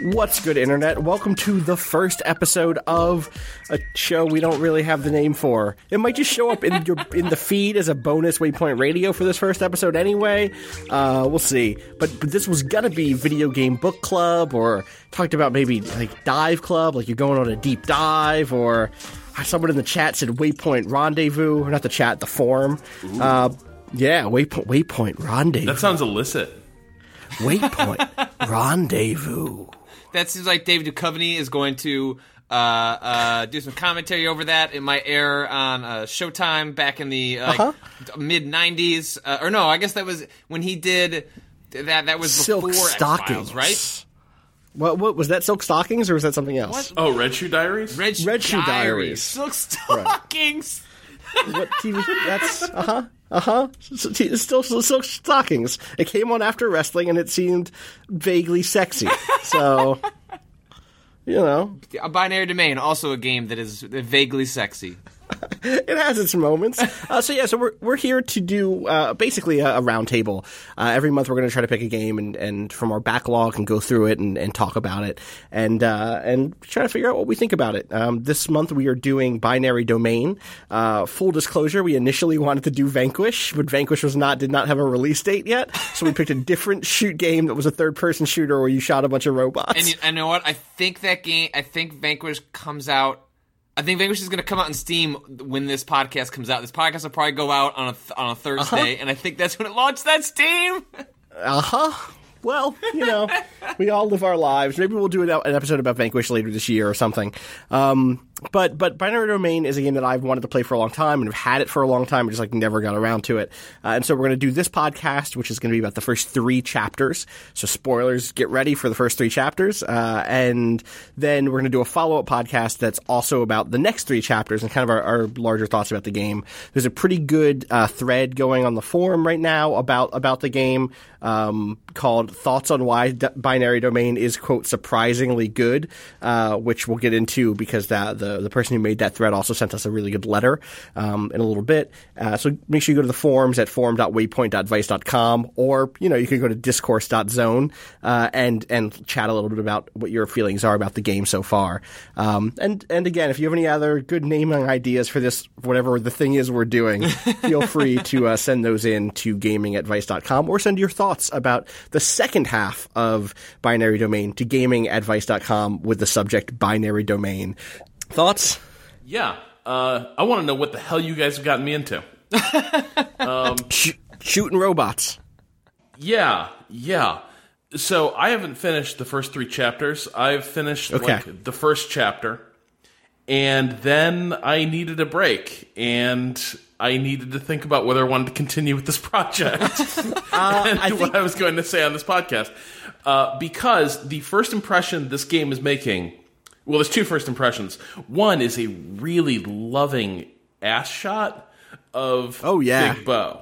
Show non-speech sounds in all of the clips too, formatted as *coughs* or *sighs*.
What's good, Internet? Welcome to the first episode of a show we don't really have the name for. It might just show up in your in the feed as a bonus Waypoint Radio for this first episode, anyway. Uh, we'll see. But, but this was gonna be video game book club, or talked about maybe like dive club, like you're going on a deep dive, or someone in the chat said Waypoint Rendezvous, or not the chat, the forum. Uh, yeah, Waypoint Waypoint Rendezvous. That sounds illicit. Waypoint *laughs* Rendezvous. That seems like David Duchovny is going to uh, uh, do some commentary over that. It might air on uh, Showtime back in the uh, Uh-huh. mid '90s, uh, or no, I guess that was when he did that. That was Silk before stockings, right? What, what was that? Silk Stalkings, or was that something else? Oh, Red Shoe Diaries? Red, Red Shoe Diaries. Silk Stalkings. *laughs* What TV? That's uh huh. Uh huh. It's still silk stockings. It came on after wrestling, and it seemed vaguely sexy. *laughs* So, you know, A binary domain, also a game that is vaguely sexy. *laughs* it has its moments. *laughs* Uh, so yeah, so we're we're here to do uh, basically a, a roundtable. Uh, every month, we're going to try to pick a game and, and from our backlog and go through it and, and talk about it and uh, and try to figure out what we think about it. Um, this month, we are doing Binary Domain. Uh, full disclosure: we initially wanted to do Vanquish, but Vanquish was not did not have a release date yet, so we picked a different shoot game that was a third person shooter where you shot a bunch of robots. And you, and you know what? I think that game. I think Vanquish comes out. I think Vanquish is going to come out on Steam when this podcast comes out. This podcast will probably go out on a th- on a Thursday, and I think that's when it launched that Steam. *laughs* Uh huh. Well, you know, we all live our lives. Maybe we'll do an an episode about Vanquish later this year or something. Um, but but Binary Domain is a game that I've wanted to play for a long time and have had it for a long time, but just like never got around to it. Uh, and so we're going to do this podcast, which is going to be about the first three chapters. So spoilers, get ready for the first three chapters, uh, and then we're going to do a follow up podcast that's also about the next three chapters and kind of our, our larger thoughts about the game. There's a pretty good uh, thread going on the forum right now about about the game um, called "Thoughts on Why D- Binary Domain is quote surprisingly good," uh, which we'll get into because that the the person who made that thread also sent us a really good letter um, in a little bit. Uh, so make sure you go to the forums at forum.waypoint.vice.com, or you know you can go to discourse.zone uh, and and chat a little bit about what your feelings are about the game so far. Um, and and again, if you have any other good naming ideas for this, whatever the thing is we're doing, *laughs* feel free to uh, send those in to gaming at vice.com or send your thoughts about the second half of binary domain to gaming at vice.com with the subject binary domain. Thoughts? Yeah. Uh, I want to know what the hell you guys have gotten me into. *laughs* Sh- shooting robots. Yeah, yeah. So I haven't finished the first three chapters. I've finished Okay. like the first chapter, and then I needed a break, and I needed to think about whether I wanted to continue with this *laughs* project *laughs* and what I was going to say on this podcast. Uh, because the first impression this game is making, well, there's two first impressions. One is a really loving ass shot of Oh, yeah. Big Bo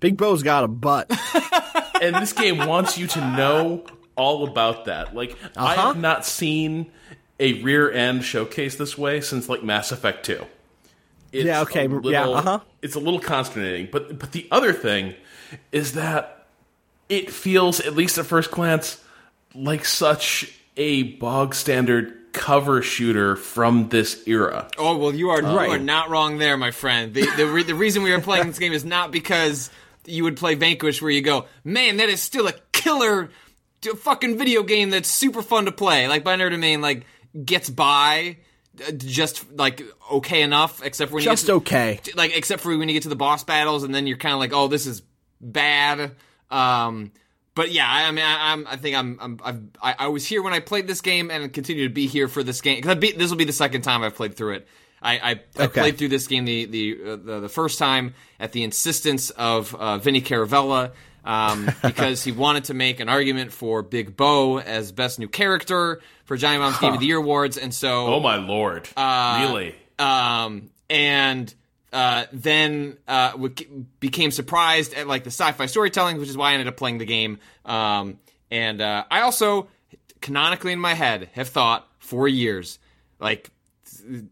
Big Bo's got a butt. *laughs* and this game wants you to know all about that. Like I Uh-huh. have not seen a rear end showcase this way since like Mass Effect Two. It's Yeah, okay, a yeah, uh-huh. It's a little consternating, but but the other thing is that it feels, at least at first glance, like such a bog standard cover shooter from this era. Oh well, you are you are not wrong there, my friend. The the, re- the reason we are playing this game is not because you would play Vanquish, where you go, man, that is still a killer fucking video game that's super fun to play. Like Binary Domain, like gets by uh, just like okay enough, except for when Just you get to, okay. like except for when you get to the boss battles, and then you're kind of like, oh, this is bad. Um, but yeah, I, I mean, I, I'm, I think I'm, I'm, I've, I, I was here when I played this game, and continue to be here for this game because this will be the second time I've played through it. I, I, I Okay. played through this game the the, uh, the the first time at the insistence of uh, Vinny Caravella um, *laughs* because he wanted to make an argument for Big Bo as best new character for Giant Bomb's Game of the Year awards, and so Oh my lord! really? um, and uh, then uh, w- became surprised at like the sci-fi storytelling, which is why I ended up playing the game. Um, and uh, I also, canonically in my head, have thought for years, like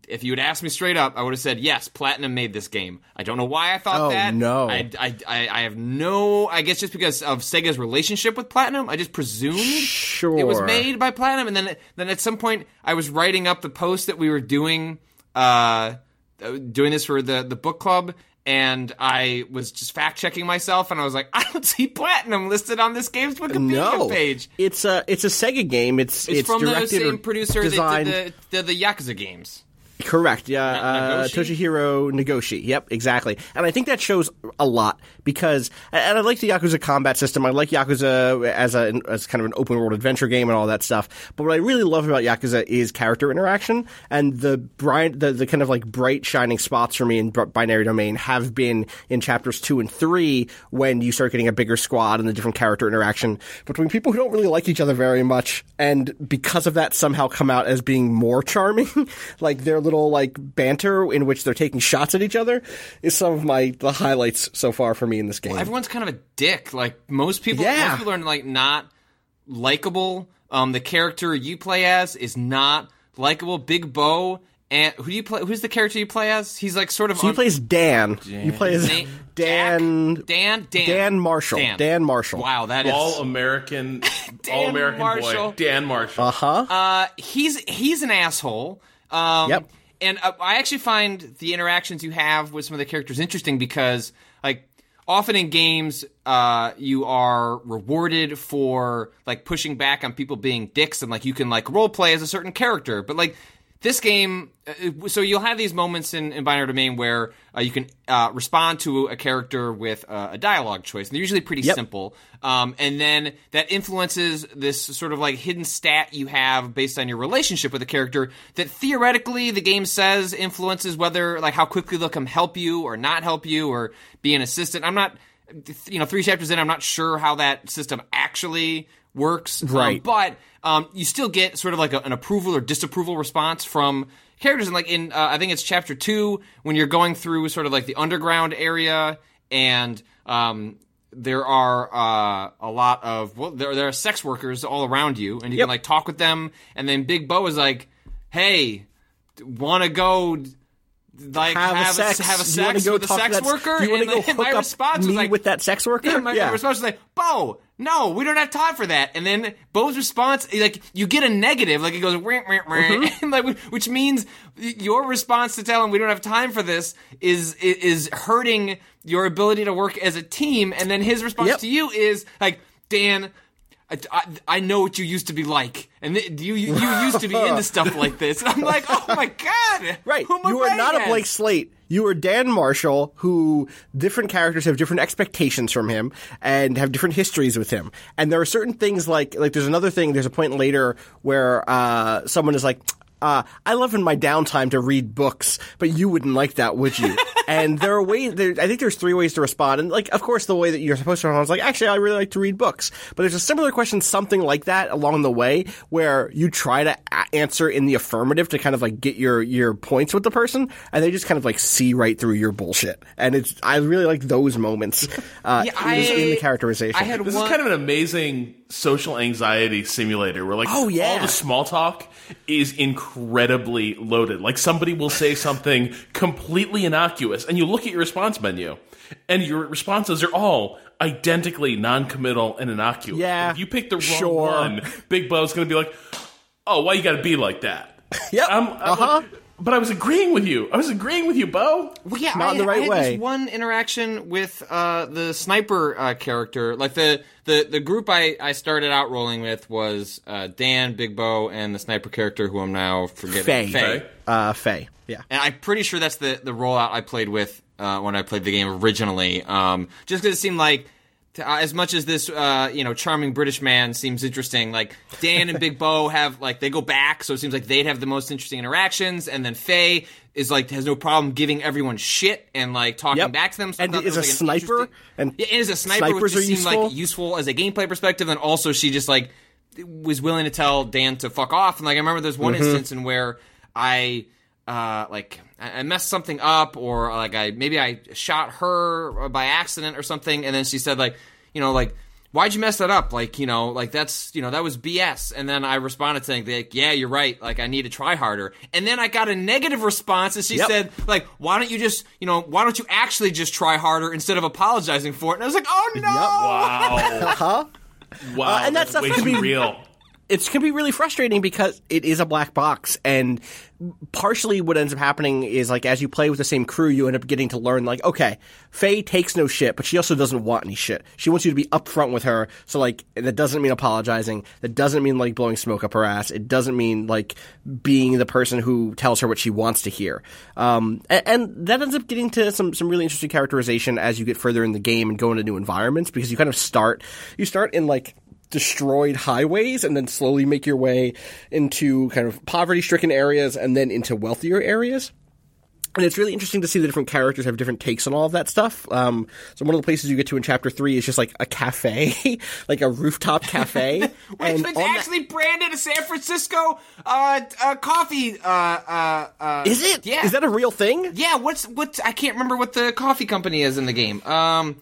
if you had asked me straight up, I would have said yes. Platinum made this game. I don't know why I thought Oh, that. no. I, I, I, I have no. I guess just because of Sega's relationship with Platinum, I just presumed Sure. it was made by Platinum. And then, then at some point, I was writing up the post that we were doing, uh, Uh, doing this for the the book club. And I was just fact checking myself, and I was like, *laughs* I don't see Platinum listed on this game's Wikipedia No, page. it's a it's a Sega game. It's It's, from the same producer that did the, the, the Yakuza games. Correct. Yeah, uh, Nagoshi? Toshihiro Nagoshi. Yep, exactly. And I think that shows a lot because, and I like the Yakuza combat system. I like Yakuza as a as kind of an open world adventure game and all that stuff. But what I really love about Yakuza is character interaction and the bright, the, the kind of like bright shining spots for me in Binary Domain have been in chapters two and three when you start getting a bigger squad and the different character interaction between people who don't really like each other very much, and because of that somehow come out as being more charming. *laughs* like their little like banter in which they're taking shots at each other is some of my the highlights so far for me in this game. Everyone's kind of a dick. Like most people, Yeah. most people are like not likable. Um, the character you play as is not likable. Big Bo and who do you play? Who's the character you play as? He's like sort of. so you un- play as Dan. You play as Na- Dan. Dan. Dan. Dan Marshall. Dan. Dan Marshall. Wow, that is. All American, *laughs* all American boy, Dan Marshall. Uh huh. Uh, he's he's an asshole. Um, Yep. And uh, I actually find the interactions you have with some of the characters interesting because, like, often in games, uh, you are rewarded for like pushing back on people being dicks, and like you can like role play as a certain character. But like this game, uh, so you'll have these moments in, in Binary Domain where uh, you can uh, respond to a character with uh, a dialogue choice, and they're usually pretty Yep. simple. Um, and then that influences this sort of like hidden stat you have based on your relationship with a character that theoretically the game says influences whether like how quickly they'll come help you or not help you or be an assistant. I'm not, you know, three chapters in, I'm not sure how that system actually works. Um, Right. but um, you still get sort of like a, an approval or disapproval response from characters. And like in, uh, I think it's chapter two when you're going through sort of like the underground area and um, there are uh, a lot of well, there there are sex workers all around you, and you Yep. can like talk with them. And then Big Bo is like, "Hey, want to go?" Like Have, a sex. have a You sex go with a sex worker. You want and to go hook my up response me was like, with that sex worker? yeah, my, my response was like, Bo, no, we don't have time for that. And then Bo's response, like, you get a negative, like it goes, "Wah, wah, wah," Mm-hmm. *laughs* and like, which means your response to tell him we don't have time for this is is hurting your ability to work as a team. And then his response Yep. to you is like, Dan. I, I, I know what you used to be like, and th- you, you you used to be into *laughs* stuff like this. And I'm like, oh my god, Right. Who am I You are not a Blake? Slate. You are Dan Marshall, who different characters have different expectations from him and have different histories with him. And there are certain things like like there's another thing. There's a point later where uh, someone is like. Uh, I love in my downtime to read books, but you wouldn't like that, would you? *laughs* and there are ways. There, I think there's three ways to respond, and like, of course, the way that you're supposed to respond is like, actually, I really like to read books. But there's a similar question, something like that, along the way, where you try to a- answer in the affirmative to kind of like get your your points with the person, and they just kind of like see right through your bullshit. And it's I really like those moments *laughs* uh, Yeah, in, in the characterization. I had This one, is kind of an amazing social anxiety simulator where like Oh, yeah. all the small talk is incredibly loaded. Like somebody will say something completely innocuous and you look at your response menu and your responses are all identically non-committal and innocuous. Yeah, If you pick the wrong sure. one, Big Bo's going to be like, "Oh, why you got to be like that?" *laughs* Yep. I'm, I'm Uh-huh. like, but I was agreeing with you. I was agreeing with you, Bo. Well, yeah, Not I, in the right I had way. This one interaction with uh, the sniper uh, character, like the, the the group I, I started out rolling with was uh, Dan, Big Bo, and the sniper character who I'm now forgetting. Faye. Faye. Uh, Faye. Yeah. And I'm pretty sure that's the the rollout I played with uh, when I played the game originally. Um, just because it seemed like. Uh, As much as this, uh, you know, charming British man seems interesting, like Dan and Big Bo *laughs* have like they go back, so it seems like they'd have the most interesting interactions, and then Faye is like has no problem giving everyone shit and like talking Yep. back to them. So And is a like, an sniper, and yeah, and as a sniper, snipers which are just seemed useful. like useful as a gameplay perspective, and also she just like was willing to tell Dan to fuck off. And like I remember there's one Mm-hmm. instance in where I uh like I I messed something up, or like I maybe I shot her by accident or something, and then she said like you know like. Why'd you mess that up? Like, you know, like that's, you know, that was BS. And then I responded saying, like, yeah, you're right. Like, I need to try harder. And then I got a negative response and she Yep. said, like, why don't you just, you know, why don't you actually just try harder instead of apologizing for it? And I was like, oh no! Wow. Huh? *laughs* Wow. Uh, and that's that's- way that's too gonna be- real. It can be really frustrating because it is a black box, and partially what ends up happening is like as you play with the same crew, you end up getting to learn like, okay, Faye takes no shit, but she also doesn't want any shit. She wants you to be upfront with her. So like that doesn't mean apologizing. That doesn't mean like blowing smoke up her ass. It doesn't mean like being the person who tells her what she wants to hear. Um, and, and that ends up getting to some some really interesting characterization as you get further in the game and go into new environments because you kind of start you start in like destroyed highways and then slowly make your way into kind of poverty stricken areas and then into wealthier areas. And it's really interesting to see the different characters have different takes on all of that stuff. Um, so one of the places you get to in chapter three is just like a cafe, *laughs* like a rooftop cafe. *laughs* Which and was on that- actually branded a San Francisco uh, uh, coffee. Uh, uh, uh, is it? Yeah. Is that a real thing? yeah. What's what? I can't remember what the coffee company is in the game. Um,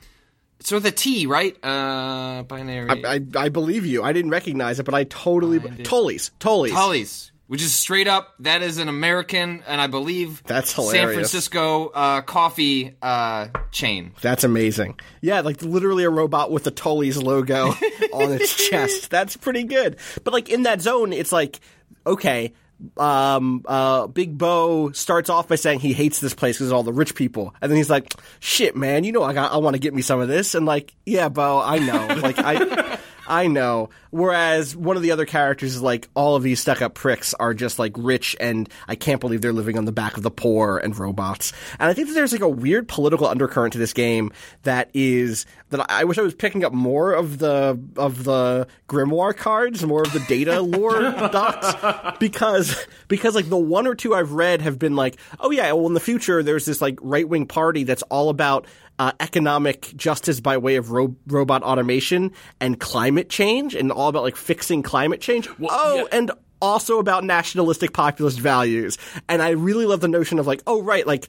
so the T, right? Uh, binary. I, I believe you. I didn't recognize it, but I totally Tully's. Tully's. Tully's, which is straight up that is an American and I believe That's hilarious. San. Francisco uh, coffee uh, chain. That's amazing. Yeah, like literally a robot with the Tully's logo *laughs* on its chest. That's pretty good. But like in that zone, it's like, okay, um, uh, Big Bo starts off by saying he hates this place because of all the rich people, and then he's like, "Shit, man, you know I got, I want to get me some of this," and like, yeah, Bo, I know, *laughs* like I. I know. Whereas one of the other characters is like, all of these stuck up pricks are just like rich and I can't believe they're living on the back of the poor and robots. And I think that there's like a weird political undercurrent to this game that is, that I wish I was picking up more of the, of the grimoire cards, more of the data *laughs* lore docs. Because, because like the one or two I've read have been like, oh yeah, well in the future there's this like right wing party that's all about uh, economic justice by way of ro- robot automation and climate change, and all about like fixing climate change. oh, yeah. and also about nationalistic populist values. And I really love the notion of like, oh right, like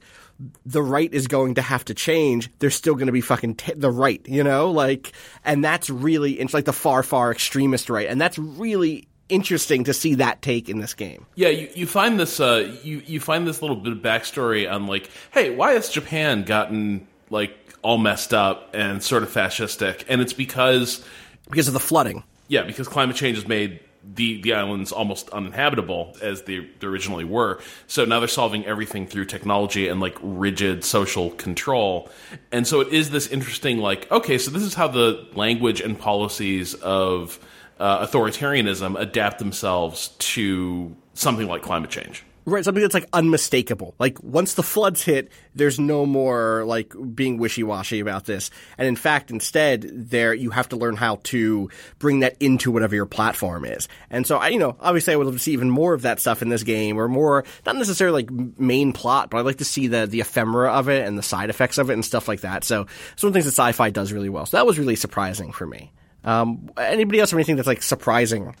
the right is going to have to change. There's still going to be fucking t- the right, you know, like, and that's really it's like the far far extremist right, and that's really interesting to see that take in this game. Yeah, you, you find this uh, you you find this little bit of backstory on like, hey, why has Japan gotten like all messed up and sort of fascistic? And it's because Because of the flooding. yeah, because climate change has made the the islands almost uninhabitable as they originally were. So now they're solving everything through technology and like rigid social control. And so it is this interesting like, okay, so this is how the language and policies of uh, authoritarianism adapt themselves to something like climate change. Right, something that's like unmistakable. Like once the floods hit, there's no more like being wishy-washy about this. And in fact, instead, there you have to learn how to bring that into whatever your platform is. And so I, you know, obviously I would love to see even more of that stuff in this game or more not necessarily like main plot, but I'd like to see the the ephemera of it and the side effects of it and stuff like that. So some of the things that sci-fi does really well. So that was really surprising for me. Um, anybody else have anything that's like surprising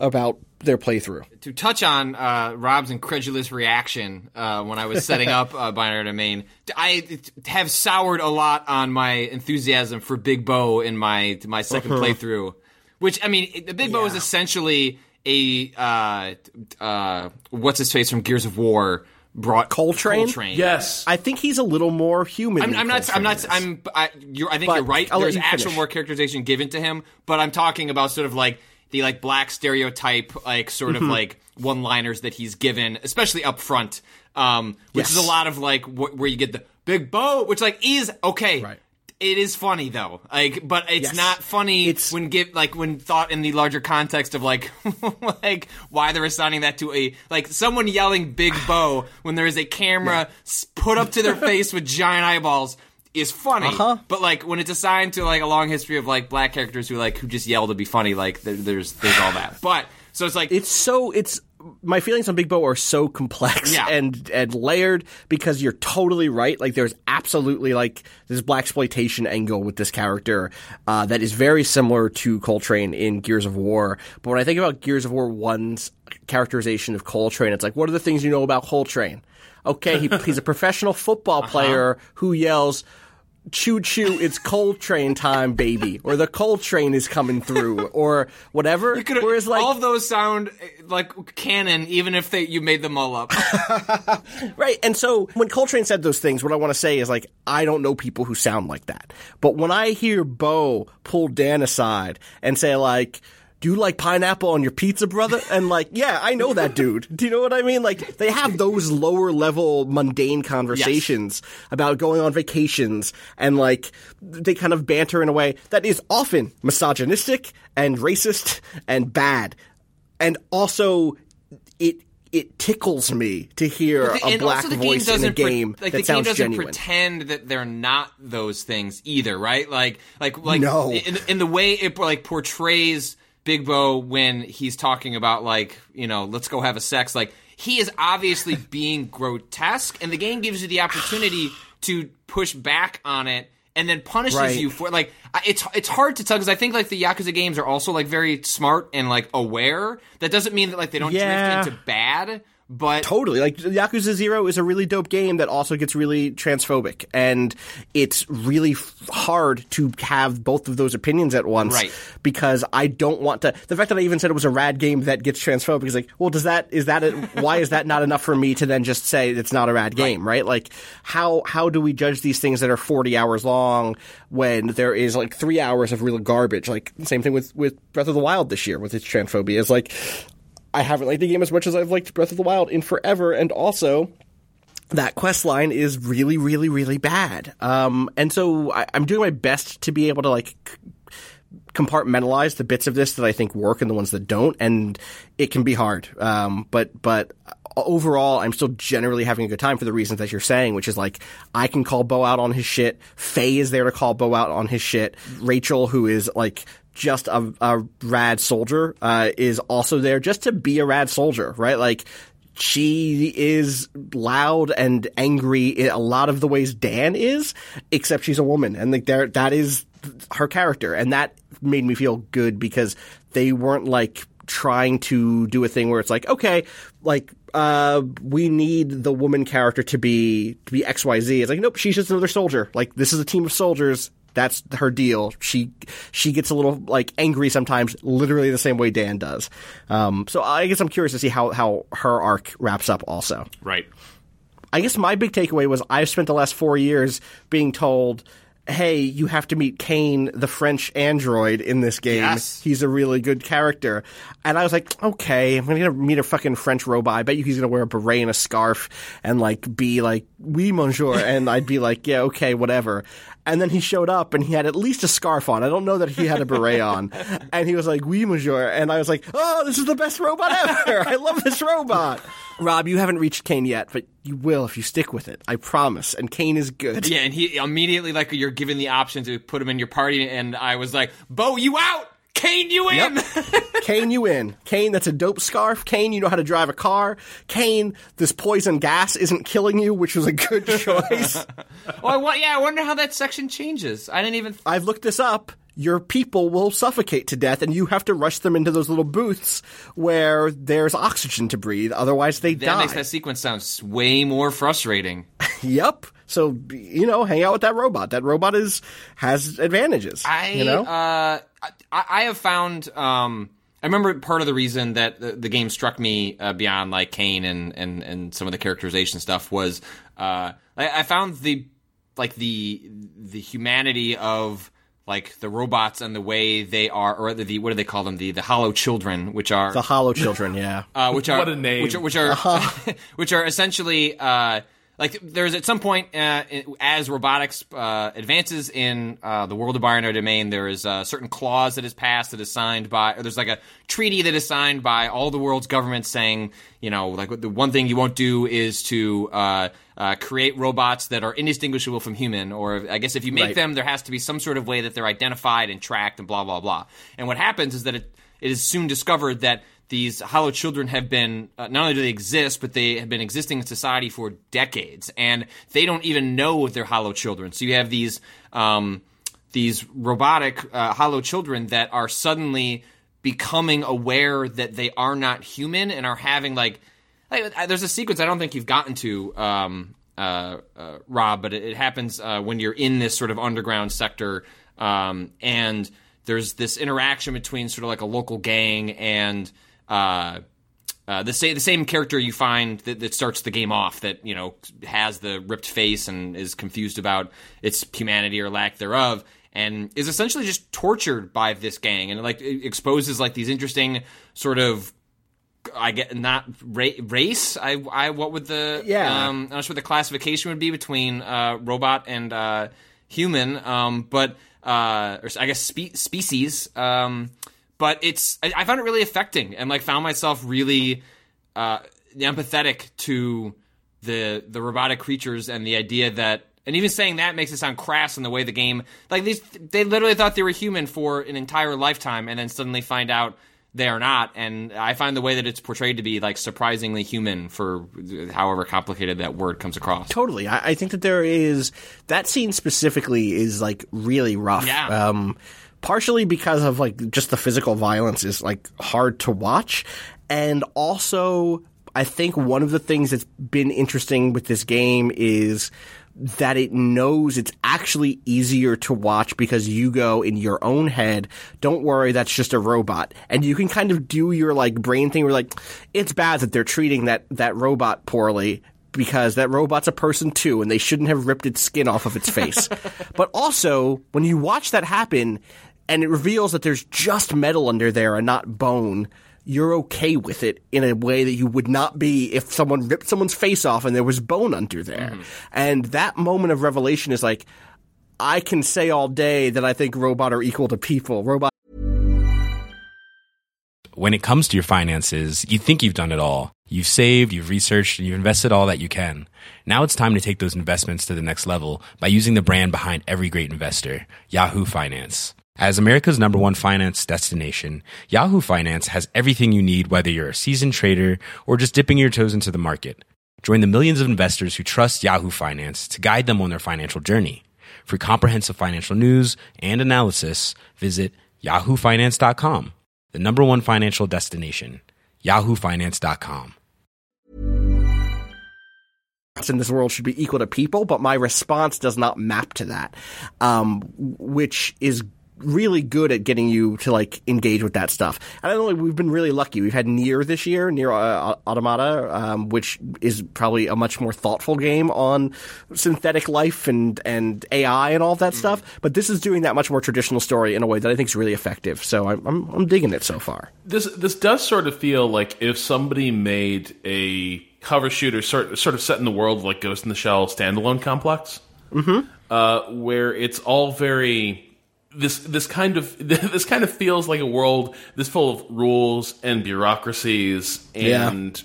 about their playthrough? to touch on uh, Rob's incredulous reaction uh, when I was setting *laughs* up uh, Binary Domain, I have soured a lot on my enthusiasm for Big Bo in my my 2nd Uh-huh. playthrough. Which I mean, the Big Bo is essentially a uh, uh, what's his face from Gears of War brought Cole Train? Coltrane. Yes. I think he's a little more human. I'm, than I'm not. I'm not. I'm. I, you're, I think But you're right. I'll There's you actual finish. more characterization given to him, but I'm talking about sort of like the like black stereotype like sort Mm-hmm. of like one liners that he's given, especially up front, um, which is a lot of like wh- where you get the Big Bo, which like is okay. Right. It is funny though, like, but it's Yes. not funny It's- when get like when thought in the larger context of like *laughs* like why they're assigning that to a like someone yelling "Big Bo" *sighs* when there is a camera s put up to their *laughs* face with giant eyeballs is funny. Uh-huh. But like when it's assigned to like a long history of like black characters who like who just yell to be funny, like there, there's there's all that. But so it's like it's so it's my feelings on Big Bo are so complex Yeah. and and layered because you're totally right. Like there's absolutely like this blaxploitation angle with this character uh, that is very similar to Cole Train in Gears of War. But when I think about Gears of War One's characterization of Cole Train, it's like what are the things you know about Cole Train? Okay, he, he's a professional football *laughs* player who yells. Choo choo, it's Cole Train time, baby. Or the Cole Train is coming through, or whatever. you Whereas, like, all of those sound eh, like canon, even if they you made them all up. *laughs* Right. And so when Cole Train said those things, what I want to say is like, I don't know people who sound like that. But when I hear Bo pull Dan aside and say like, do you like pineapple on your pizza, brother? And like, yeah, I know that dude. Do you know what I mean? Like, they have those lower level mundane conversations about going on vacations and like, they kind of banter in a way that is often misogynistic and racist and bad. And also, it, it tickles me to hear a and black the game voice in a doesn't pre- game like that the game sounds doesn't genuine. pretend that they're not those things either, right? Like like like No. in, in the way it like portrays Big Bo when he's talking about like you know let's go have a sex like he is obviously *laughs* being grotesque, and the game gives you the opportunity *sighs* to push back on it. And then punishes Right. you for like it's it's hard to tell because I think like the Yakuza games are also like very smart and like aware. That doesn't mean that like they don't Yeah. drift into bad, but Totally. Like Yakuza Zero is a really dope game that also gets really transphobic, and it's really f- hard to have both of those opinions at once. Right. Because I don't want to. The fact that I even said it was a rad game that gets transphobic is like, well, does that is that a, why is that not enough for me to then just say it's not a rad game, right? Like how how do we judge these things that are forty hours long when there is like three hours of real garbage? Like same thing with with Breath of the Wild this year with its transphobia. Is like I haven't liked the game as much as I've liked Breath of the Wild in forever, and also that quest line is really, really, really bad. Um, and so I, I'm doing my best to be able to like c- compartmentalize the bits of this that I think work and the ones that don't, and it can be hard. Um, but but overall, I'm still generally having a good time for the reasons that you're saying, which is like I can call Bo out on his shit. Faye is there to call Bo out on his shit. Rachel, who is like just a, a rad soldier, uh, is also there just to be a rad soldier, right? Like she is loud and angry in a lot of the ways Dan is, except she's a woman, and like there that is her character, and that made me feel good because they weren't like trying to do a thing where it's like okay, like uh, we need the woman character to be to be X Y Z. It's like nope, she's just another soldier. Like this is a team of soldiers. That's her deal. She she gets a little like angry sometimes, literally the same way Dan does. Um, so I guess I'm curious to see how how her arc wraps up. Also, right. I guess my big takeaway was I've spent the last four years being told, "Hey, you have to meet Cain, the French android, in this game. Yes. He's a really good character." And I was like, "Okay, I'm gonna meet a fucking French robot. I bet you he's gonna wear a beret and a scarf and like be like, oui, monsieur." *laughs* and I'd be like, "Yeah, okay, whatever." And then he showed up and he had at least a scarf on. I don't know that he had a beret *laughs* on. And he was like, oui, monsieur. And I was like, oh, this is the best robot ever. *laughs* I love this robot. Rob, you haven't reached Cain yet, but you will if you stick with it. I promise. And Cain is good. Yeah, and he immediately like you're given the option to put him in your party, and I was like, "Bo, you out? Cain, you in?" *laughs* Cain, you in. Cain, that's a dope scarf. Cain, you know how to drive a car. Cain, this poison gas isn't killing you, which was a good *laughs* choice. oh, I yeah, I wonder how that section changes. I didn't even. I've looked this up. Your people will suffocate to death, and you have to rush them into those little booths where there's oxygen to breathe. Otherwise, they That die. That makes that sequence sound way more frustrating. *laughs* Yep. So you know, hang out with that robot. That robot is has advantages. I you know. uh, I, I have found. Um, I remember part of the reason that the, the game struck me uh, beyond like Cain and, and and some of the characterization stuff was uh, I, I found the like the the humanity of like the robots and the way they are, or the what do they call them? The the Hollow Children, which are The Hollow Children, yeah. *laughs* uh, which are What a name. which are which are, *laughs* which are essentially uh, like there's at some point uh, as robotics uh, advances in uh, the world of binary domain, there is a certain clause that is passed that is signed by, or there's like a treaty that is signed by all the world's governments saying, you know, like the one thing you won't do is to uh, uh, create robots that are indistinguishable from human, or I guess if you make Right. them, there has to be some sort of way that they're identified and tracked and blah blah blah. And what happens is that it, it is soon discovered that these hollow children have been uh, not only do they exist, but they have been existing in society for decades, and they don't even know they're hollow children. So you have these um, these robotic uh, hollow children that are suddenly becoming aware that they are not human and are having like, like there's a sequence I don't think you've gotten to. Um, uh, uh, Rob, but it, it happens uh, when you're in this sort of underground sector, um, and there's this interaction between sort of like a local gang and uh, uh, the same the same character you find that, that starts the game off that you know has the ripped face and is confused about its humanity or lack thereof and is essentially just tortured by this gang and like it exposes like these interesting sort of I get not ra- race. I, I what would the Yeah. Um, I'm not sure what the classification would be between uh, robot and uh, human. Um, but uh, or I guess spe- species. Um, but it's I, I found it really affecting and like found myself really uh, empathetic to the the robotic creatures and the idea that and even saying that makes it sound crass in the way the game like these they literally thought they were human for an entire lifetime and then suddenly find out they are not and i find the way that it's portrayed to be like surprisingly human for however complicated that word comes across Totally. I, I think that there is that scene specifically is like really rough. Yeah. Um, partially because of like just the physical violence is like hard to watch, and also I think one of the things that's been interesting with this game is that it knows it's actually easier to watch because you go in your own head. Don't worry, that's just a robot, and you can kind of do your like brain thing. Where like, it's bad that they're treating that that robot poorly because that robot's a person too, and they shouldn't have ripped its skin off of its face. *laughs* but also, when you watch that happen, and it reveals that there's just metal under there and not bone. You're okay with it in a way that you would not be if someone ripped someone's face off and there was bone under there. Mm-hmm. And that moment of revelation is like, I can say all day that I think robot are equal to people. Robot when it comes to your finances, you think you've done it all. You've saved, you've researched, and you've invested all that you can. Now it's time to take those investments to the next level by using the brand behind every great investor, Yahoo Finance. As America's number one finance destination, Yahoo Finance has everything you need whether you're a seasoned trader or just dipping your toes into the market. Join the millions of investors who trust Yahoo Finance to guide them on their financial journey. For comprehensive financial news and analysis, visit yahoofinance.com, the number one financial destination, yahoofinance.com. in this world should be equal to people, but my response does not map to that, um, which is really good at getting you to like engage with that stuff. And I don't know, we've been really lucky. We've had NieR this year, NieR uh, Automata, um, which is probably a much more thoughtful game on synthetic life and and AI and all of that stuff. But this is doing that much more traditional story in a way that I think is really effective. So I'm I'm, I'm digging it so far. This this does sort of feel like if somebody made a cover shooter sort sort of set in the world like Ghost in the Shell standalone complex, mm-hmm. uh, where it's all very this this kind of *laughs* this kind of feels like a world this full of rules and bureaucracies Yeah. and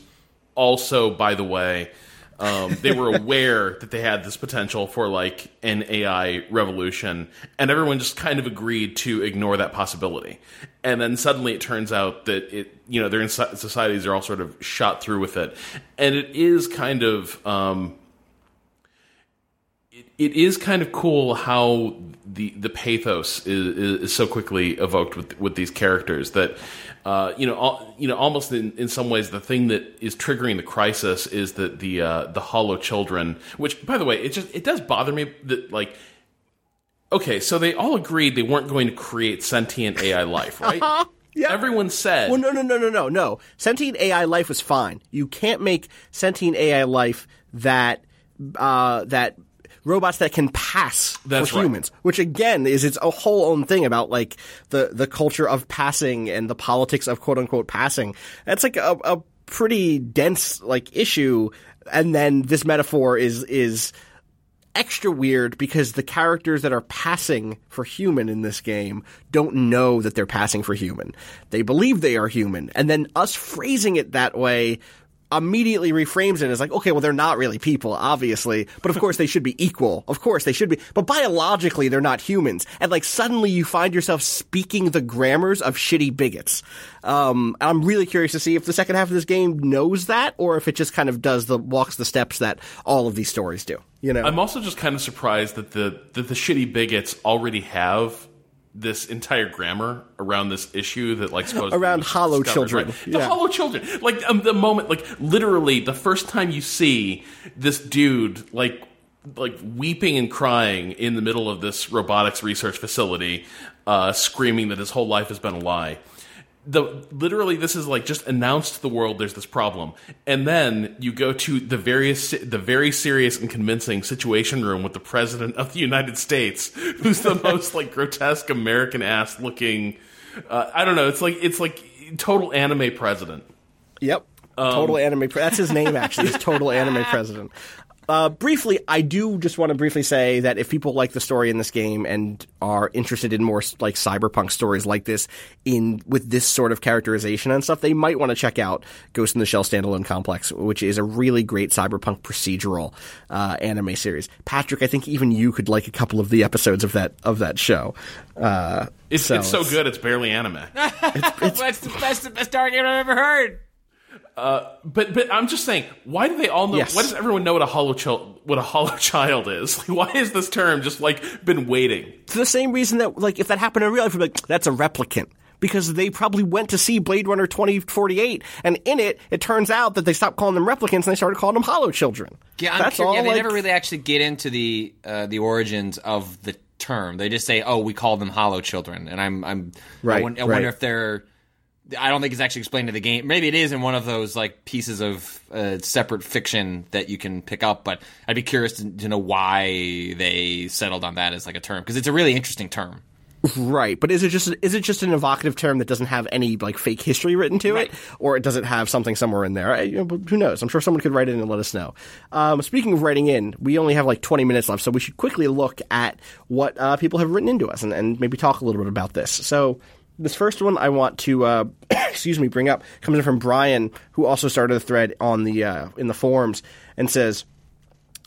also by the way um, they were *laughs* aware that they had this potential for like an AI revolution, and everyone just kind of agreed to ignore that possibility. And then suddenly it turns out that it, you know, their societies are all sort of shot through with it, and it is kind of, um, it, is kind of cool how the the pathos is, is, so quickly evoked with with these characters that uh, you know al- you know almost in, in some ways the thing that is triggering the crisis is that the uh, the hollow children which by the way it just it does bother me that like okay so they all agreed they weren't going to create sentient AI life right *laughs* Yeah. everyone said Well, no, no, no, no, no, no. Sentient AI life was fine. You can't make sentient AI life that uh, that robots that can pass That's for right. humans, which again is its a whole own thing about like the the culture of passing and the politics of quote unquote passing. That's like a, a pretty dense like issue. And then this metaphor is is extra weird because the characters that are passing for human in this game don't know that they're passing for human. They believe they are human. And then us phrasing it that way immediately reframes it as like, okay, well, they're not really people, obviously, but of course they should be equal. Of course they should be, but biologically they're not humans. And like suddenly you find yourself speaking the grammars of shitty bigots. Um, I'm really curious to see if the second half of this game knows that or if it just kind of does the, walks the steps that all of these stories do. You know? I'm also just kind of surprised that the that the shitty bigots already have this entire grammar around this issue that like supposedly Around hollow children. right? The Yeah. hollow children, like um, the moment, like literally the first time you see this dude, like like weeping and crying in the middle of this robotics research facility, uh, screaming that his whole life has been a lie. The literally, this is like just announced to the world there's this problem, and then you go to the various, the very serious and convincing Situation Room with the president of the United States, *laughs* who's the most like grotesque American ass looking. Uh, I don't know. It's like it's like total anime president. Yep. Um, Total anime. Pre- that's his name, actually. Is Total Anime President. Uh, briefly, I do just want to briefly say that if people like the story in this game and are interested in more like cyberpunk stories like this, in with this sort of characterization and stuff, they might want to check out Ghost in the Shell Standalone Complex, which is a really great cyberpunk procedural uh, anime series. Patrick, I think even you could like a couple of the episodes of that of that show. Uh, It's it's so good. It's barely anime. *laughs* That's the best, the best Dark game I've ever heard. But but I'm just saying, why do they all know? Yes. Why does everyone know what a hollow child what a hollow *laughs* child is? Like, why is this term just like been waiting? for the same reason that like if that happened in real life, you'd be like, that's a replicant. Because they probably went to see Blade Runner 2048, and in it, it turns out that they stopped calling them replicants and they started calling them hollow children. Yeah, I'm That's cur- all. yeah, they like- never really actually get into the uh, the origins of the term. They just say, "Oh, we call them hollow children," and I'm I'm I, Right, won- I right. wonder if they're. I don't think it's actually explained to the game. Maybe it is in one of those like pieces of uh, separate fiction that you can pick up. But I'd be curious to, to know why they settled on that as like a term because it's a really interesting term. Right, but is it just is it just an evocative term that doesn't have any like fake history written to it, or does it have something somewhere in there? I, you know, who knows? I'm sure someone could write in and let us know. Um, speaking of writing in, we only have like 20 minutes left, so we should quickly look at what uh, people have written into us and, and maybe talk a little bit about this. So. This first one I want to, uh, *coughs* excuse me, bring up comes in from Brian, who also started a thread on the uh, in the forums and says,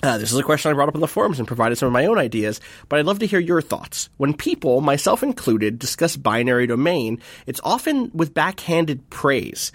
uh, this is a question I brought up in the forums and provided some of my own ideas, but I'd love to hear your thoughts. When people, myself included, discuss binary domain, it's often with backhanded praise.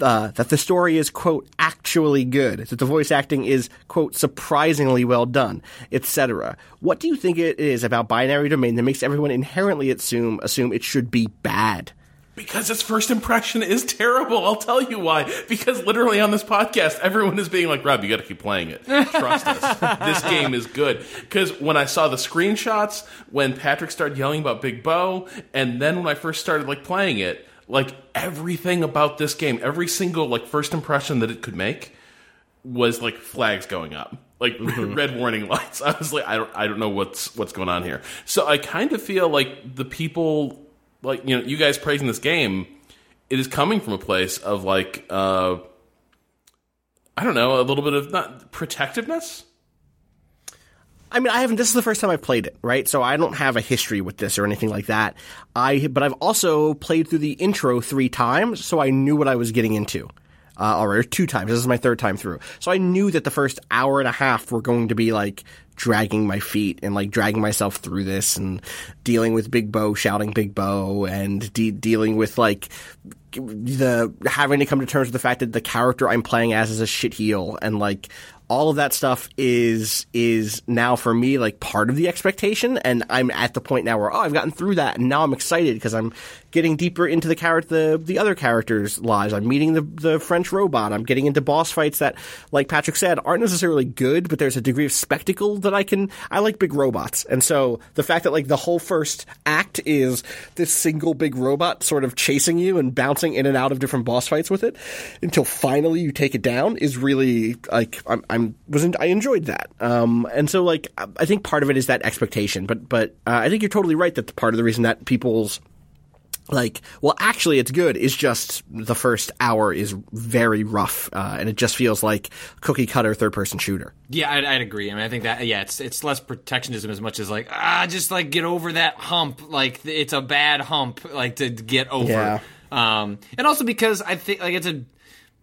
Uh, that the story is, quote, actually good, that the voice acting is, quote, surprisingly well done, etc. What do you think it is about binary domain that makes everyone inherently assume, assume it should be bad? Because its first impression is terrible. I'll tell you why. Because literally on this podcast, everyone is being like, Rob, you got to keep playing it. Trust us. This game is good. Because when I saw the screenshots, when Patrick started yelling about Big Bo, and then when I first started like playing it, like everything about this game, every single like first impression that it could make was like flags going up. Like *laughs* red warning lights. *laughs* I was like, I don't, I don't know what's what's going on here. So I kind of feel like the people, like you know, you guys praising this game, it is coming from a place of like, uh, I don't know, a little bit of not protectiveness. I mean, I haven't. This is the first time I've played it, right? So I don't have a history with this or anything like that. I, but I've also played through the intro three times, so I knew what I was getting into. Uh, or two times. This is my third time through, so I knew that the first hour and a half were going to be like dragging my feet and like dragging myself through this and dealing with Big Bo shouting Big Bo and de- dealing with like the having to come to terms with the fact that the character I'm playing as is a shit heel and like all of that stuff is is now for me like part of the expectation. And I'm at the point now where oh I've gotten through that. And now I'm excited because I'm getting deeper into the character the the other characters' lives. I'm meeting the the French robot. I'm getting into boss fights that like Patrick said aren't necessarily good, but there's a degree of spectacle that I can I like big robots. And so the fact that like the whole first act is this single big robot sort of chasing you and bouncing in and out of different boss fights with it until finally you take it down is really like I'm, I'm was I enjoyed that. Um, and so like I think part of it is that expectation, but but uh, I think you're totally right that part of the reason that people's like, well, actually, it's good. Is just the first hour is very rough, uh, and it just feels like cookie cutter third person shooter. Yeah, I'd, I'd agree. I mean, I think that yeah, it's it's less protectionism as much as like ah, just like get over that hump. Like it's a bad hump, like to get over. Yeah. Um, and also because I think like it's a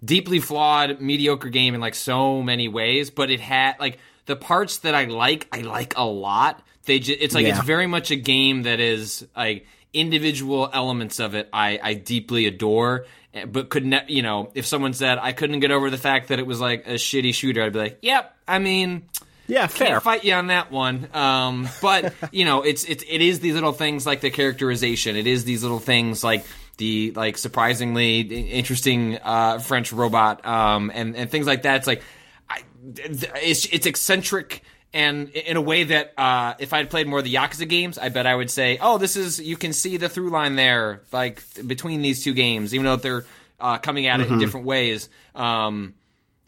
deeply flawed, mediocre game in like so many ways, but it had like the parts that I like, I like a lot. They just, it's like Yeah. it's very much a game that is like individual elements of it I, I deeply adore but could ne- you know if someone said I couldn't get over the fact that it was like a shitty shooter I'd be like yep I mean Yeah, fair. can't fight you on that one. Um, but *laughs* you know, it's it's it is these little things like the characterization. It is these little things like the like surprisingly interesting uh, French robot um, and and things like that. It's like I, it's it's eccentric. And in a way that, uh, if I'd played more of the Yakuza games, I bet I would say, "Oh, this is you can see the through line there, like between these two games, even though they're uh, coming at it in different ways." Um,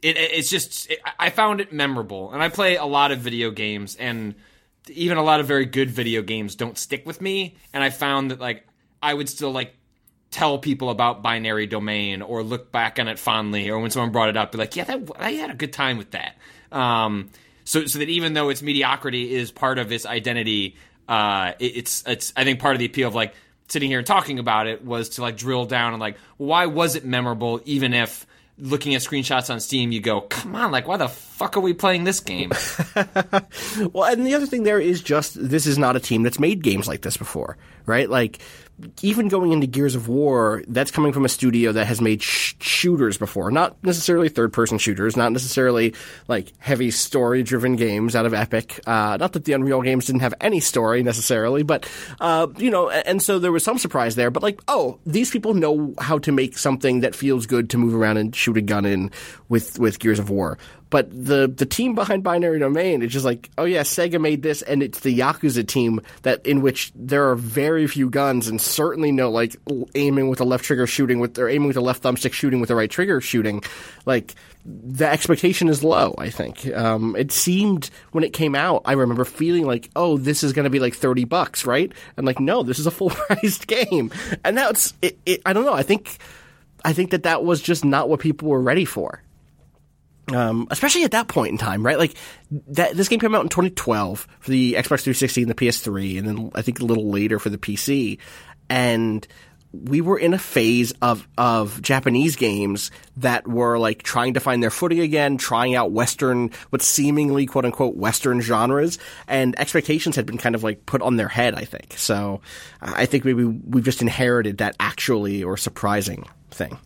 it, it- it's just it, I found it memorable, and I play a lot of video games, and even a lot of very good video games don't stick with me. And I found that like I would still like tell people about binary domain or look back on it fondly, or when someone brought it up, be like, yeah, that I had a good time with that. Um, so so that even though its mediocrity is part of its identity, uh, it, it's it's I think part of the appeal of like sitting here and talking about it was to like drill down and like why was it memorable, even if looking at screenshots on Steam, you go, come on, like why the fuck are we playing this game? *laughs* Well, and the other thing there is just this is not a team that's made games like this before, right? Like even going into Gears of War, that's coming from a studio that has made sh- shooters before, not necessarily third-person shooters, not necessarily like heavy story-driven games out of Epic. Uh, not that the Unreal games didn't have any story necessarily, but uh, you know, and so there was some surprise there. But like, oh, these people know how to make something that feels good to move around and shoot a gun in with with Gears of War. But the the team behind Binary Domain is just like, oh yeah, Sega made this, and it's the Yakuza team that in which there are very few guns, and certainly no like aiming with the left trigger shooting with or aiming with the left thumbstick shooting with the right trigger shooting. Like the expectation is low. I think um, it seemed when it came out, I remember feeling like, oh, this is going to be like thirty bucks, right? And like, no, this is a full *laughs* priced game, and it's it, it, I don't know. I think I think that that was just not what people were ready for um, especially at that point in time, right? Like that this game came out in 2012 for the Xbox 360 and the PS3, and then I think a little later for the PC. And we were in a phase of of Japanese games that were like trying to find their footing again, trying out Western, what seemingly quote unquote Western genres, and expectations had been kind of like put on their head. I think so. I think maybe we've just inherited that actually or surprising thing.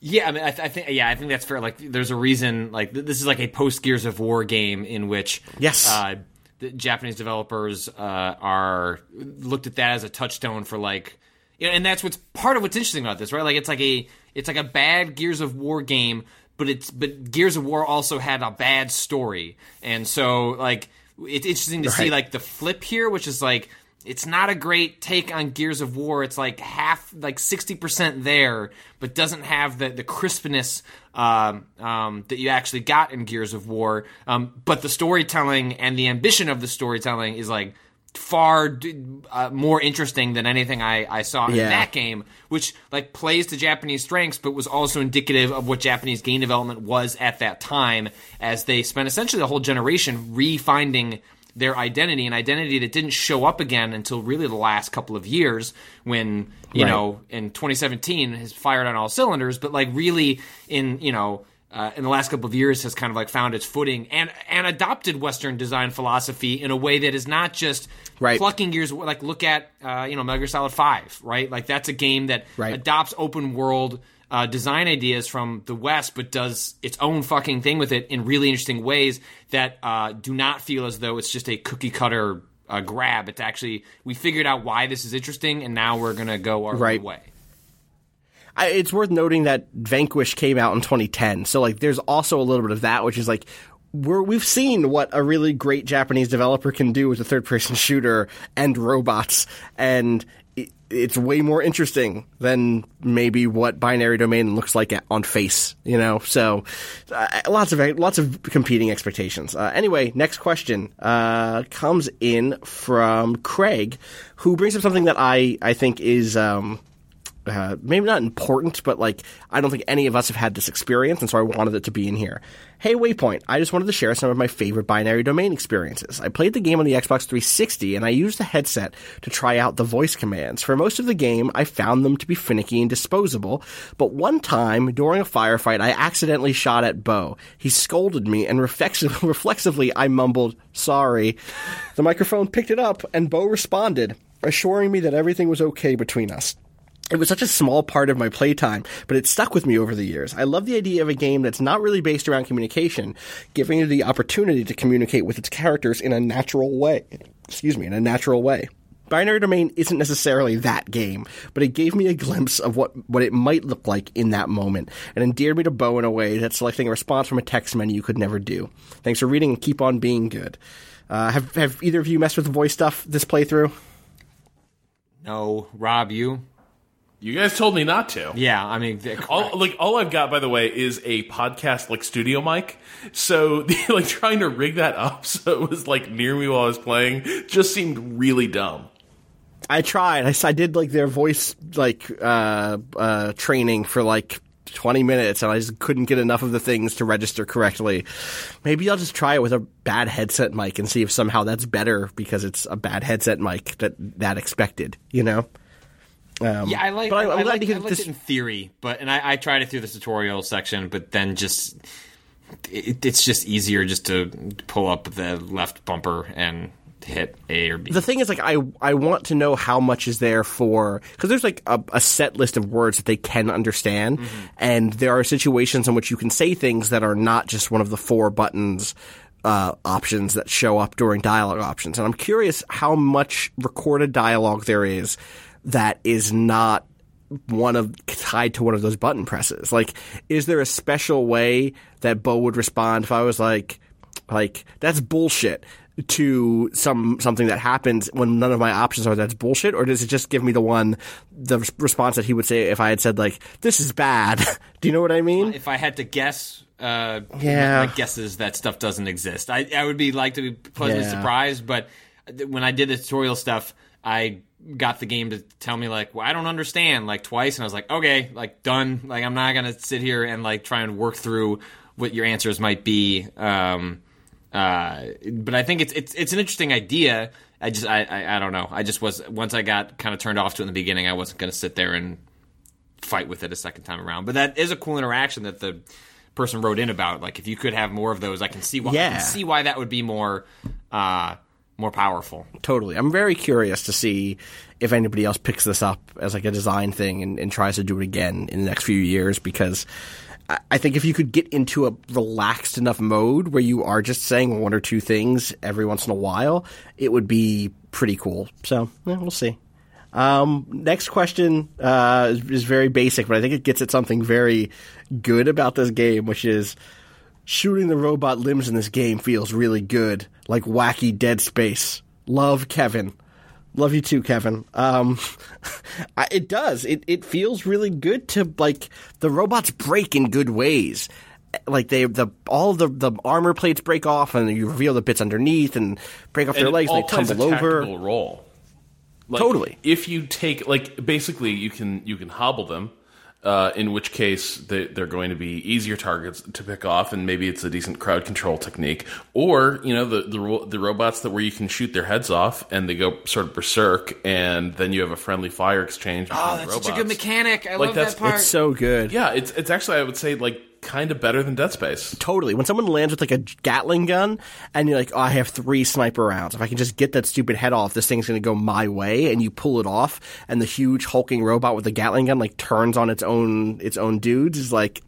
Yeah, I mean, I, th- I think yeah, I think that's fair. Like, there's a reason. Like, th- this is like a post Gears of War game in which Yes. uh, the Japanese developers uh, are looked at that as a touchstone for like, you know, and that's what's part of what's interesting about this, right? Like, it's like a it's like a bad Gears of War game, but it's but Gears of War also had a bad story, and so like it's interesting to see like the flip here, which is like it's not a great take on Gears of War. It's like half, like sixty percent there, but doesn't have the the crispness um, um, that you actually got in Gears of War. Um, but the storytelling and the ambition of the storytelling is like far d- uh, more interesting than anything I, I saw in that game, which like plays to Japanese strengths, but was also indicative of what Japanese game development was at that time, as they spent essentially the whole generation refinding their identity, an identity that didn't show up again until really the last couple of years, when you Right. know in 2017 has fired on all cylinders, but like really in you know. Uh, in the last couple of years, has kind of like found its footing and and adopted Western design philosophy in a way that is not just Right. plucking gears. Like look at uh, you know Metal Gear Solid Five, right? Like that's a game that Right. adopts open world uh, design ideas from the West, but does its own fucking thing with it in really interesting ways that uh, do not feel as though it's just a cookie cutter uh, grab. It's actually we figured out why this is interesting, and now we're gonna go our Right. way. I, it's worth noting that Vanquish came out in 2010, so like there's also a little bit of that, which is like we're, we've seen what a really great Japanese developer can do with a third person *laughs* shooter and robots, and it's way more interesting than maybe what Binary Domain looks like at, on face, you know. So, uh, lots of lots of competing expectations. Uh, anyway, next question uh, comes in from Craig, who brings up something that I I think is. Um, uh, maybe not important, but like I don't think any of us have had this experience, and so I wanted it to be in here. Hey, Waypoint, I just wanted to share some of my favorite binary domain experiences. I played the game on the Xbox 360, and I used the headset to try out the voice commands. For most of the game, I found them to be finicky and disposable, but one time during a firefight, I accidentally shot at Bo. He scolded me, and reflex- *laughs* reflexively, I mumbled, "Sorry." The microphone picked it up, and Bo responded, assuring me that everything was okay between us. It was such a small part of my playtime, but it stuck with me over the years. I love the idea of a game that's not really based around communication, giving you the opportunity to communicate with its characters in a natural way. Excuse me, in a natural way. Binary Domain isn't necessarily that game, but it gave me a glimpse of what, what it might look like in that moment, and endeared me to Bo in a way that selecting a response from a text menu you could never do. Thanks for reading and keep on being good. Uh, have, have either of you messed with the voice stuff this playthrough? No, Rob, you? You guys told me not to. Yeah, I mean, All, like all I've got, by the way, is a podcast like studio mic. So *laughs* like trying to rig that up *laughs* so it was like near me while I was playing just seemed really dumb. I tried. I did like their voice like uh, uh, training for like 20 minutes, and I just couldn't get enough of the things to register correctly. Maybe I'll just try it with a bad headset mic and see if somehow that's better because it's a bad headset mic that that expected. You know. Um, yeah, I like. But I, I, I'm glad like, to hear I that this. it in theory, but and I, I tried it through the tutorial section, but then just it, it's just easier just to pull up the left bumper and hit A or B. the thing is like I I want to know how much is there for because there's like a, a set list of words that they can understand, and there are situations in which you can say things that are not just one of the four buttons. Uh, options that show up during dialogue options, and I'm curious how much recorded dialogue there is that is not one of tied to one of those button presses. Like, is there a special way that Bo would respond if I was like, like that's bullshit to some something that happens when none of my options are that's bullshit, or does it just give me the one the res- response that he would say if I had said like this is bad? *laughs* Do you know what I mean? if I had to guess, uh, Yeah. my, guess is that stuff doesn't exist. I, I would be like to be pleasantly Yeah. surprised, but when I did the tutorial stuff, I got the game to tell me like, well, I don't understand like twice, and I was like, okay, like done. Like I'm not gonna sit here and like try and work through what your answers might be. Um, uh, but I think it's it's it's an interesting idea. I just I, I I don't know. I just was once I got kind of turned off to it in the beginning, I wasn't gonna sit there and fight with it a second time around. But that is a cool interaction that the person wrote in about. Like if you could have more of those, I can see why I can see why that would be more uh more powerful. totally. I'm very curious to see if anybody else picks this up as like a design thing and, and tries to do it again in the next few years because I- think if you could get into a relaxed enough mode where you are just saying one or two things every once in a while, it would be pretty cool. So yeah, we'll see. Um, next question uh, is, is very basic, but I think it gets at something very good about this game, which is shooting the robot limbs in this game feels really good, like wacky Dead Space. Love Kevin. Love you too, Kevin. Um, *laughs* I, it does. It it feels really good to like the robots break in good ways. Like they the all the the armor plates break off and you reveal the bits underneath and break off their And it legs and they tumble over. role. Like, Totally. If you take like basically you can you can hobble them, uh, in which case they, they're going to be easier targets to pick off, and maybe it's a decent crowd control technique. Or you know the the ro- the robots that where you can shoot their heads off and they go sort of berserk, and then you have a friendly fire exchange. Between Oh, the that's robots. such a good mechanic. I Like, love that's- that part. It's so good. Yeah, it's it's actually I would say like kind of better than Dead Space. Totally. When someone lands with like a Gatling gun and you're like, oh, I have three sniper rounds. If I can just get that stupid head off, this thing's going to go my way. And you pull it off, and the huge hulking robot with the Gatling gun like turns on its own its own dudes is like,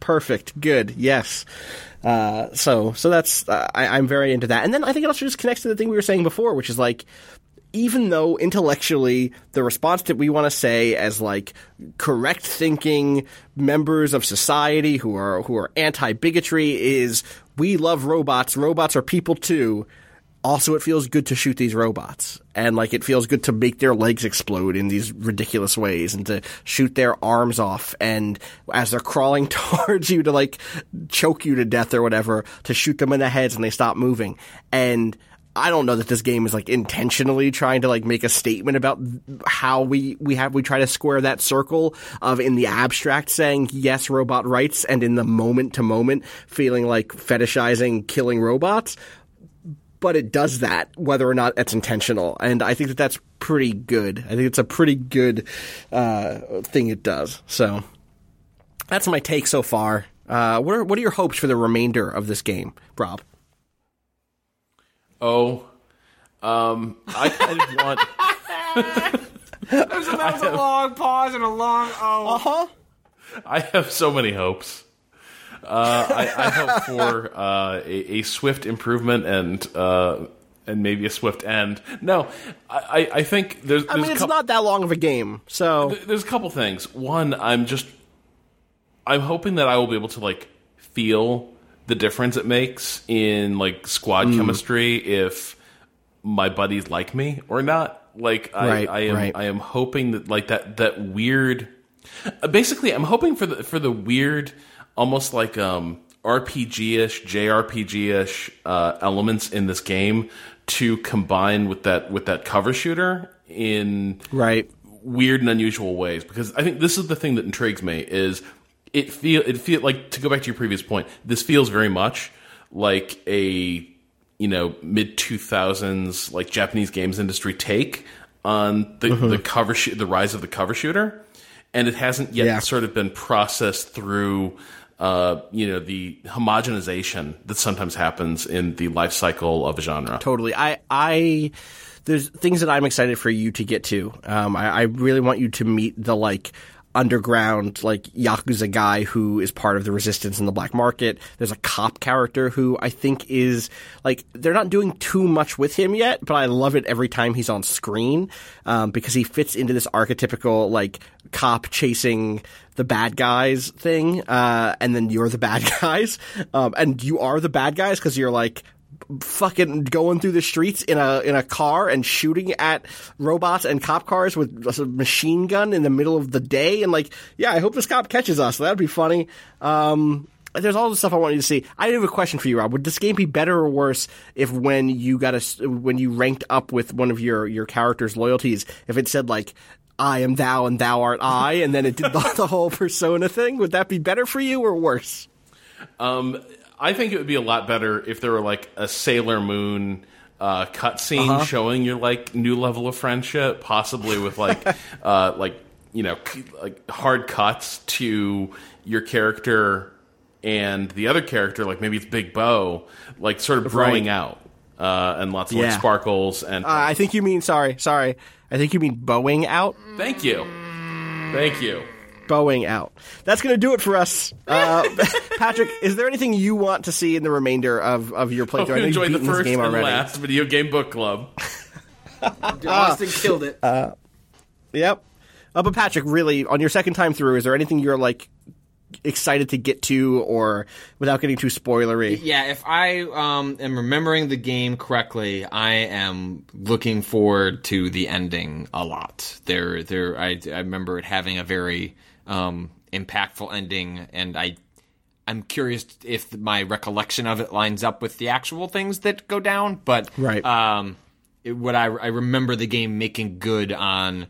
perfect, good, yes. Uh, so so that's uh, I, I'm very into that. And then I think it also just connects to the thing we were saying before, which is like even though intellectually the response that we want to say as like correct thinking members of society who are who are anti bigotry is we love robots. Robots are people too. Also, it feels good to shoot these robots, and like it feels good to make their legs explode in these ridiculous ways, and to shoot their arms off, and as they're crawling *laughs* towards you to like choke you to death or whatever, to shoot them in the heads and they stop moving. And I don't know that this game is like intentionally trying to like make a statement about how we we have we try to square that circle of in the abstract saying yes robot rights and in the moment to moment feeling like fetishizing killing robots but it does that whether or not it's intentional and I think that that's pretty good. I think it's a pretty good uh, thing it does. So that's my take so far. Uh, what are what are your hopes for the remainder of this game, Rob? Oh, um, I *laughs* kind of want. That was, *laughs* that was a long pause and a long oh. Uh huh. I have so many hopes. Uh, I, I hope for uh, a, a swift improvement and uh, and maybe a swift end. No, I, I- I think there's. I there's mean, a it's coup- not that long of a game, so there's a couple things. One, I'm just I'm hoping that I will be able to like feel the difference it makes in like squad Mm. chemistry if my buddies like me or not. Like I, Right, I am right. I am hoping that like that that weird uh, basically I'm hoping for the for the weird almost like um RPG-ish, JRPG-ish uh, elements in this game to combine with that with that cover shooter in right. weird and unusual ways because I think this is the thing that intrigues me is it feel it feel like to go back to your previous point this feels very much like a you know mid 2000s like Japanese games industry take on the the cover shoot the rise of the cover shooter and it hasn't yet Yeah. sort of been processed through uh, you know the homogenization that sometimes happens in the life cycle of a genre. Totally. I, I, there's things that I'm excited for you to get to. Um, I, I really want you to meet the like underground like yakuza guy who is part of the resistance in the black market. There's a cop character who I think is like they're not doing too much with him yet, but I love it every time he's on screen um, because he fits into this archetypical like cop chasing the bad guys thing, uh, and then you're the bad *laughs* guys, um, and you are the bad guys because you're like fucking going through the streets in a in a car and shooting at robots and cop cars with a machine gun in the middle of the day and like yeah I hope this cop catches us that'd be funny um there's all the stuff I want you to see. I have a question for you, Rob. Would this game be better or worse if when you got a, when you ranked up with one of your your character's loyalties, if it said like I am thou and thou art I, and then it did the, *laughs* the whole persona thing? Would that be better for you or worse? Um, I think it would be a lot better if there were like a Sailor Moon uh, cutscene showing your like new level of friendship, possibly with like *laughs* uh, like you know c- like hard cuts to your character and the other character, like maybe it's Big Bo, like sort of growing Right. out. Uh, and lots of like sparkles and Uh, I think you mean sorry, sorry. I think you mean bowing out. thank you, thank you. Bowing out. That's going to do it for us. *laughs* Uh, Patrick, is there anything you want to see in the remainder of, of your playthrough? I know Hope you you've enjoyed the beaten this first game and already. last video game book club. *laughs* Austin killed it. Yep. Uh, but Patrick, really, on your second time through, is there anything you're like excited to get to, or without getting too spoilery? Yeah, if I um, am remembering the game correctly, I am looking forward to the ending a lot. There, there, I, I remember it having a very um, impactful ending, and I, I'm curious if my recollection of it lines up with the actual things that go down. But Right. um, it, what I, I remember the game making good on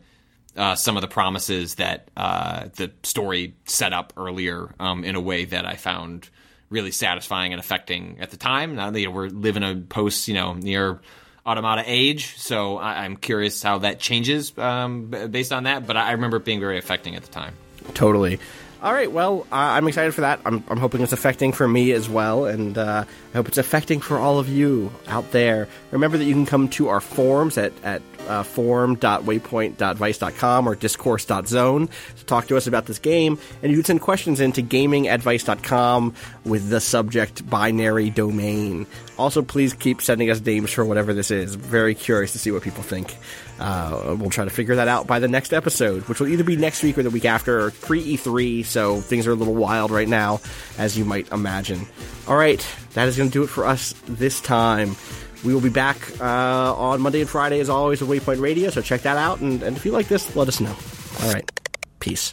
uh, some of the promises that uh, the story set up earlier um, in a way that I found really satisfying and affecting at the time. Now that you know, we're living a post, you know, NieR Automata age, so I, I'm curious how that changes um, b- based on that. But I remember it being very affecting at the time. Totally. All right. Well, uh, I'm excited for that. I'm, I'm hoping it's affecting for me as well, and uh, I hope it's affecting for all of you out there. Remember that you can come to our forums at at uh, forum.waypoint.vice.com or discourse.zone to talk to us about this game. And you can send questions into gaming at vice.com with the subject binary domain. Also, please keep sending us names for whatever this is. Very curious to see what people think. Uh, we'll try to figure that out by the next episode, which will either be next week or the week after, or pre E3. So things are a little wild right now, as you might imagine. All right, that is going to do it for us this time. We will be back uh, on Monday and Friday, as always, with Waypoint Radio. So check that out, and, and if you like this, let us know. All right, peace.